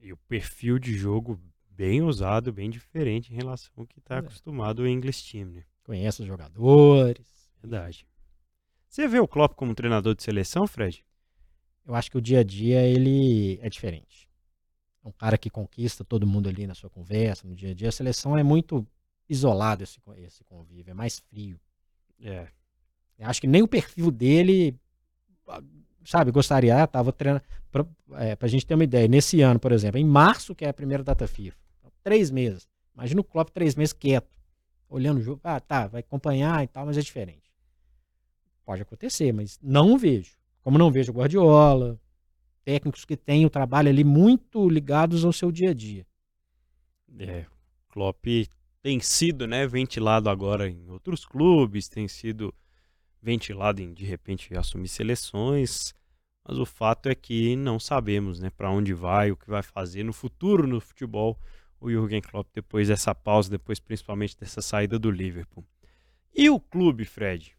e o perfil de jogo bem ousado, bem diferente em relação ao que está Pois é. acostumado o English Team, né? Conhece os jogadores. Verdade. Você vê o Klopp como treinador de seleção, Fred? Eu acho que o dia a dia ele é diferente. É um cara que conquista todo mundo ali na sua conversa, no dia a dia. A seleção é muito isolado esse, esse convívio, é mais frio. É. Acho que nem o perfil dele, ah, sabe, gostaria, ah, tava treinando. Pra, é, pra gente ter uma ideia, nesse ano, por exemplo, em março, que é a primeira data FIFA, três meses. Imagina o Klopp três meses quieto, olhando o jogo. Ah, tá, vai acompanhar e tal, mas é diferente. Pode acontecer, mas não vejo. Como não vejo Guardiola, técnicos que têm o trabalho ali muito ligados ao seu dia a dia. É, Klopp tem sido, né, ventilado agora em outros clubes, tem sido ventilado em de repente assumir seleções, mas o fato é que não sabemos, né, para onde vai, o que vai fazer no futuro no futebol o Jürgen Klopp depois dessa pausa, depois principalmente dessa saída do Liverpool. E o clube, Fred?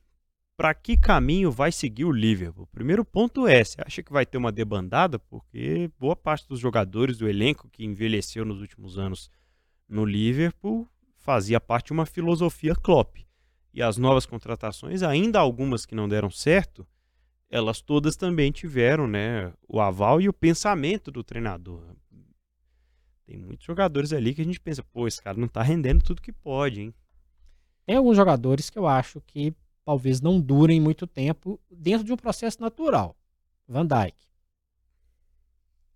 Para que caminho vai seguir o Liverpool? Primeiro ponto é, você acha que vai ter uma debandada? Porque boa parte dos jogadores do elenco que envelheceu nos últimos anos no Liverpool fazia parte de uma filosofia Klopp. E as novas contratações, ainda algumas que não deram certo, elas todas também tiveram né, o aval e o pensamento do treinador. Tem muitos jogadores ali que a gente pensa, pô, esse cara não tá rendendo tudo que pode, hein? Tem alguns jogadores que eu acho que talvez não durem muito tempo dentro de um processo natural. Van Dijk.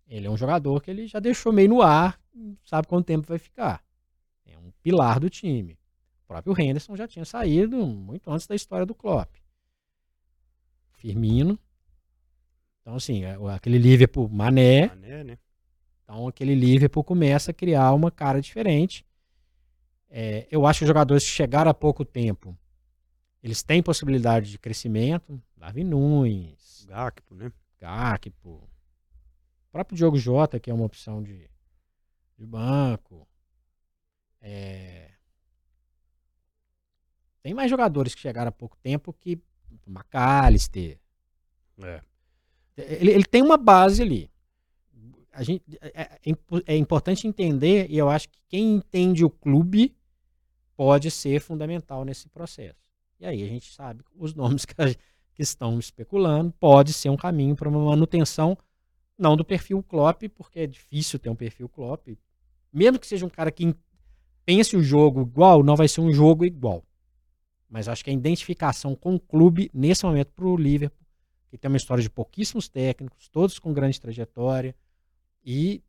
Ele é um jogador que ele já deixou meio no ar, sabe quanto tempo vai ficar. É um pilar do time. O próprio Henderson já tinha saído muito antes da história do Klopp. Firmino. Então, assim, é- aquele Liverpool Mané, Mané, né? então aquele Liverpool começa a criar uma cara diferente. É, eu acho que os jogadores que chegaram há pouco tempo, eles têm possibilidade de crescimento. Darwin Nunes, Gakpo, né? Gakpo, o próprio Diogo Jota, que é uma opção de, de banco. É, tem mais jogadores que chegaram há pouco tempo que McAllister, É. ele, ele tem uma base ali. A gente, é, é é importante entender, e eu acho que quem entende o clube pode ser fundamental nesse processo. E aí a gente sabe os nomes que, a- que estão especulando, pode ser um caminho para uma manutenção, não do perfil Klopp, porque é difícil ter um perfil Klopp. Mesmo que seja um cara que en- pense o jogo igual, não vai ser um jogo igual. Mas acho que a identificação com o clube, nesse momento, para o Liverpool, que tem uma história de pouquíssimos técnicos, todos com grande trajetória, e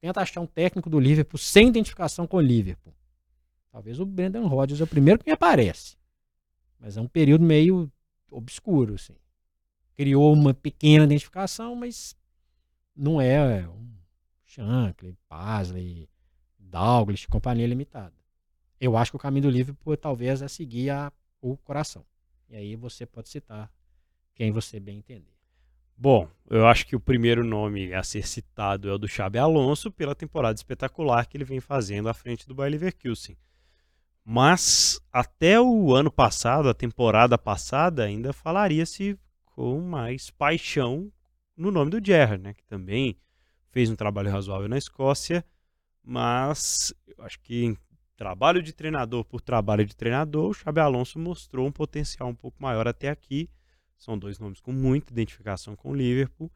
tenta achar um técnico do Liverpool sem identificação com o Liverpool. Talvez o Brendan Rodgers é o primeiro que me aparece. Mas é um período meio obscuro, assim. Criou uma pequena identificação, mas não é um Shankly, Pasley, Douglas, companhia limitada. Eu acho que o caminho do Liverpool talvez é seguir a, o coração. E aí você pode citar quem você bem entender. Bom, eu acho que o primeiro nome a ser citado é o do Xabi Alonso pela temporada espetacular que ele vem fazendo à frente do Bayer Leverkusen. Mas até o ano passado, a temporada passada, ainda falaria-se com mais paixão no nome do Gerrard, né, que também fez um trabalho razoável na Escócia, mas eu acho que trabalho de treinador por trabalho de treinador, o Xabi Alonso mostrou um potencial um pouco maior até aqui. São dois nomes com muita identificação com o Liverpool.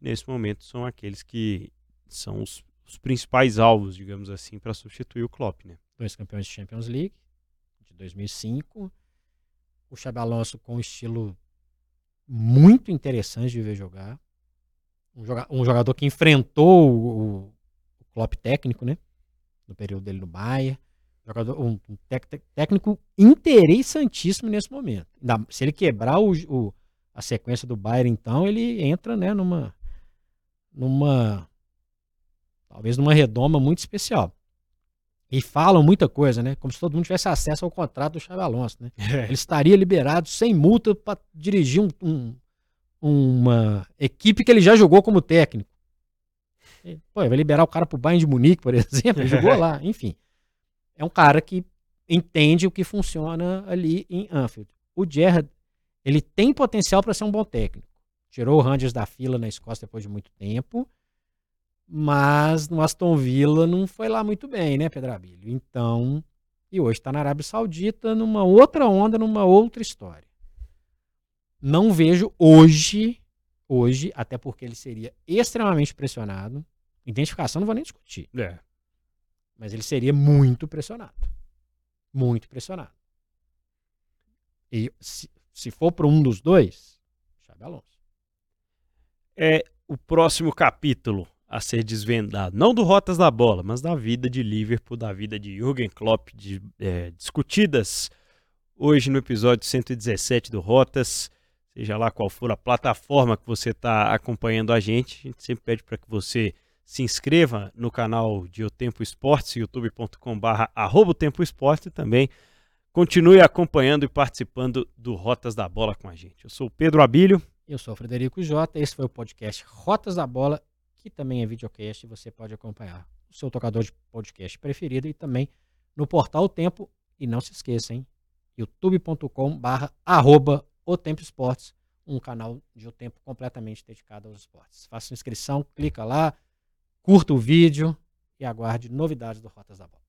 Nesse momento são aqueles que são os, os principais alvos, digamos assim, para substituir o Klopp, né? Dois campeões de Champions League de 2005. O Xabi Alonso com um estilo muito interessante de ver jogar. Um, joga um jogador que enfrentou o, o Klopp técnico, né? No período dele no Bayern. Jogador, um, um tec técnico interessantíssimo nesse momento. Se ele quebrar o, o, a sequência do Bayern, então, ele entra né, numa, numa talvez numa redoma muito especial. E falam muita coisa, né? Como se todo mundo tivesse acesso ao contrato do Xabi Alonso, né? É. Ele estaria liberado sem multa para dirigir um, um, uma equipe que ele já jogou como técnico. Pô, vai liberar o cara pro Bayern de Munique, por exemplo, ele jogou lá, enfim. É um cara que entende o que funciona ali em Anfield. O Gerrard, ele tem potencial para ser um bom técnico. Tirou o Rangers da fila na Escócia depois de muito tempo, mas no Aston Villa não foi lá muito bem, né, Pedrabilho? Então, e hoje está na Arábia Saudita numa outra onda, numa outra história. Não vejo hoje, hoje, até porque ele seria extremamente pressionado. Identificação não vou nem discutir, É. mas ele seria muito pressionado. Muito pressionado. E se, se for para um dos dois, Xabi Alonso. é o próximo capítulo a ser desvendado, não do Rotas da Bola, mas da vida de Liverpool, da vida de Jürgen Klopp, de, é, discutidas hoje no episódio 117 do Rotas, seja lá qual for a plataforma que você está acompanhando a gente, a gente sempre pede para que você se inscreva no canal de O Tempo Esportes, youtube.com.br o Tempo Esportes e também continue acompanhando e participando do Rotas da Bola com a gente. Eu sou o Pedro Abílio, Eu sou o Frederico Jota, esse foi o podcast Rotas da Bola, que também é videocast e você pode acompanhar o seu tocador de podcast preferido e também no portal O Tempo. E não se esqueça, hein? youtube.com barra O Tempo Esportes, um canal de O Tempo completamente dedicado aos esportes. Faça inscrição, clica lá, curta o vídeo e aguarde novidades do Rotas da Bola.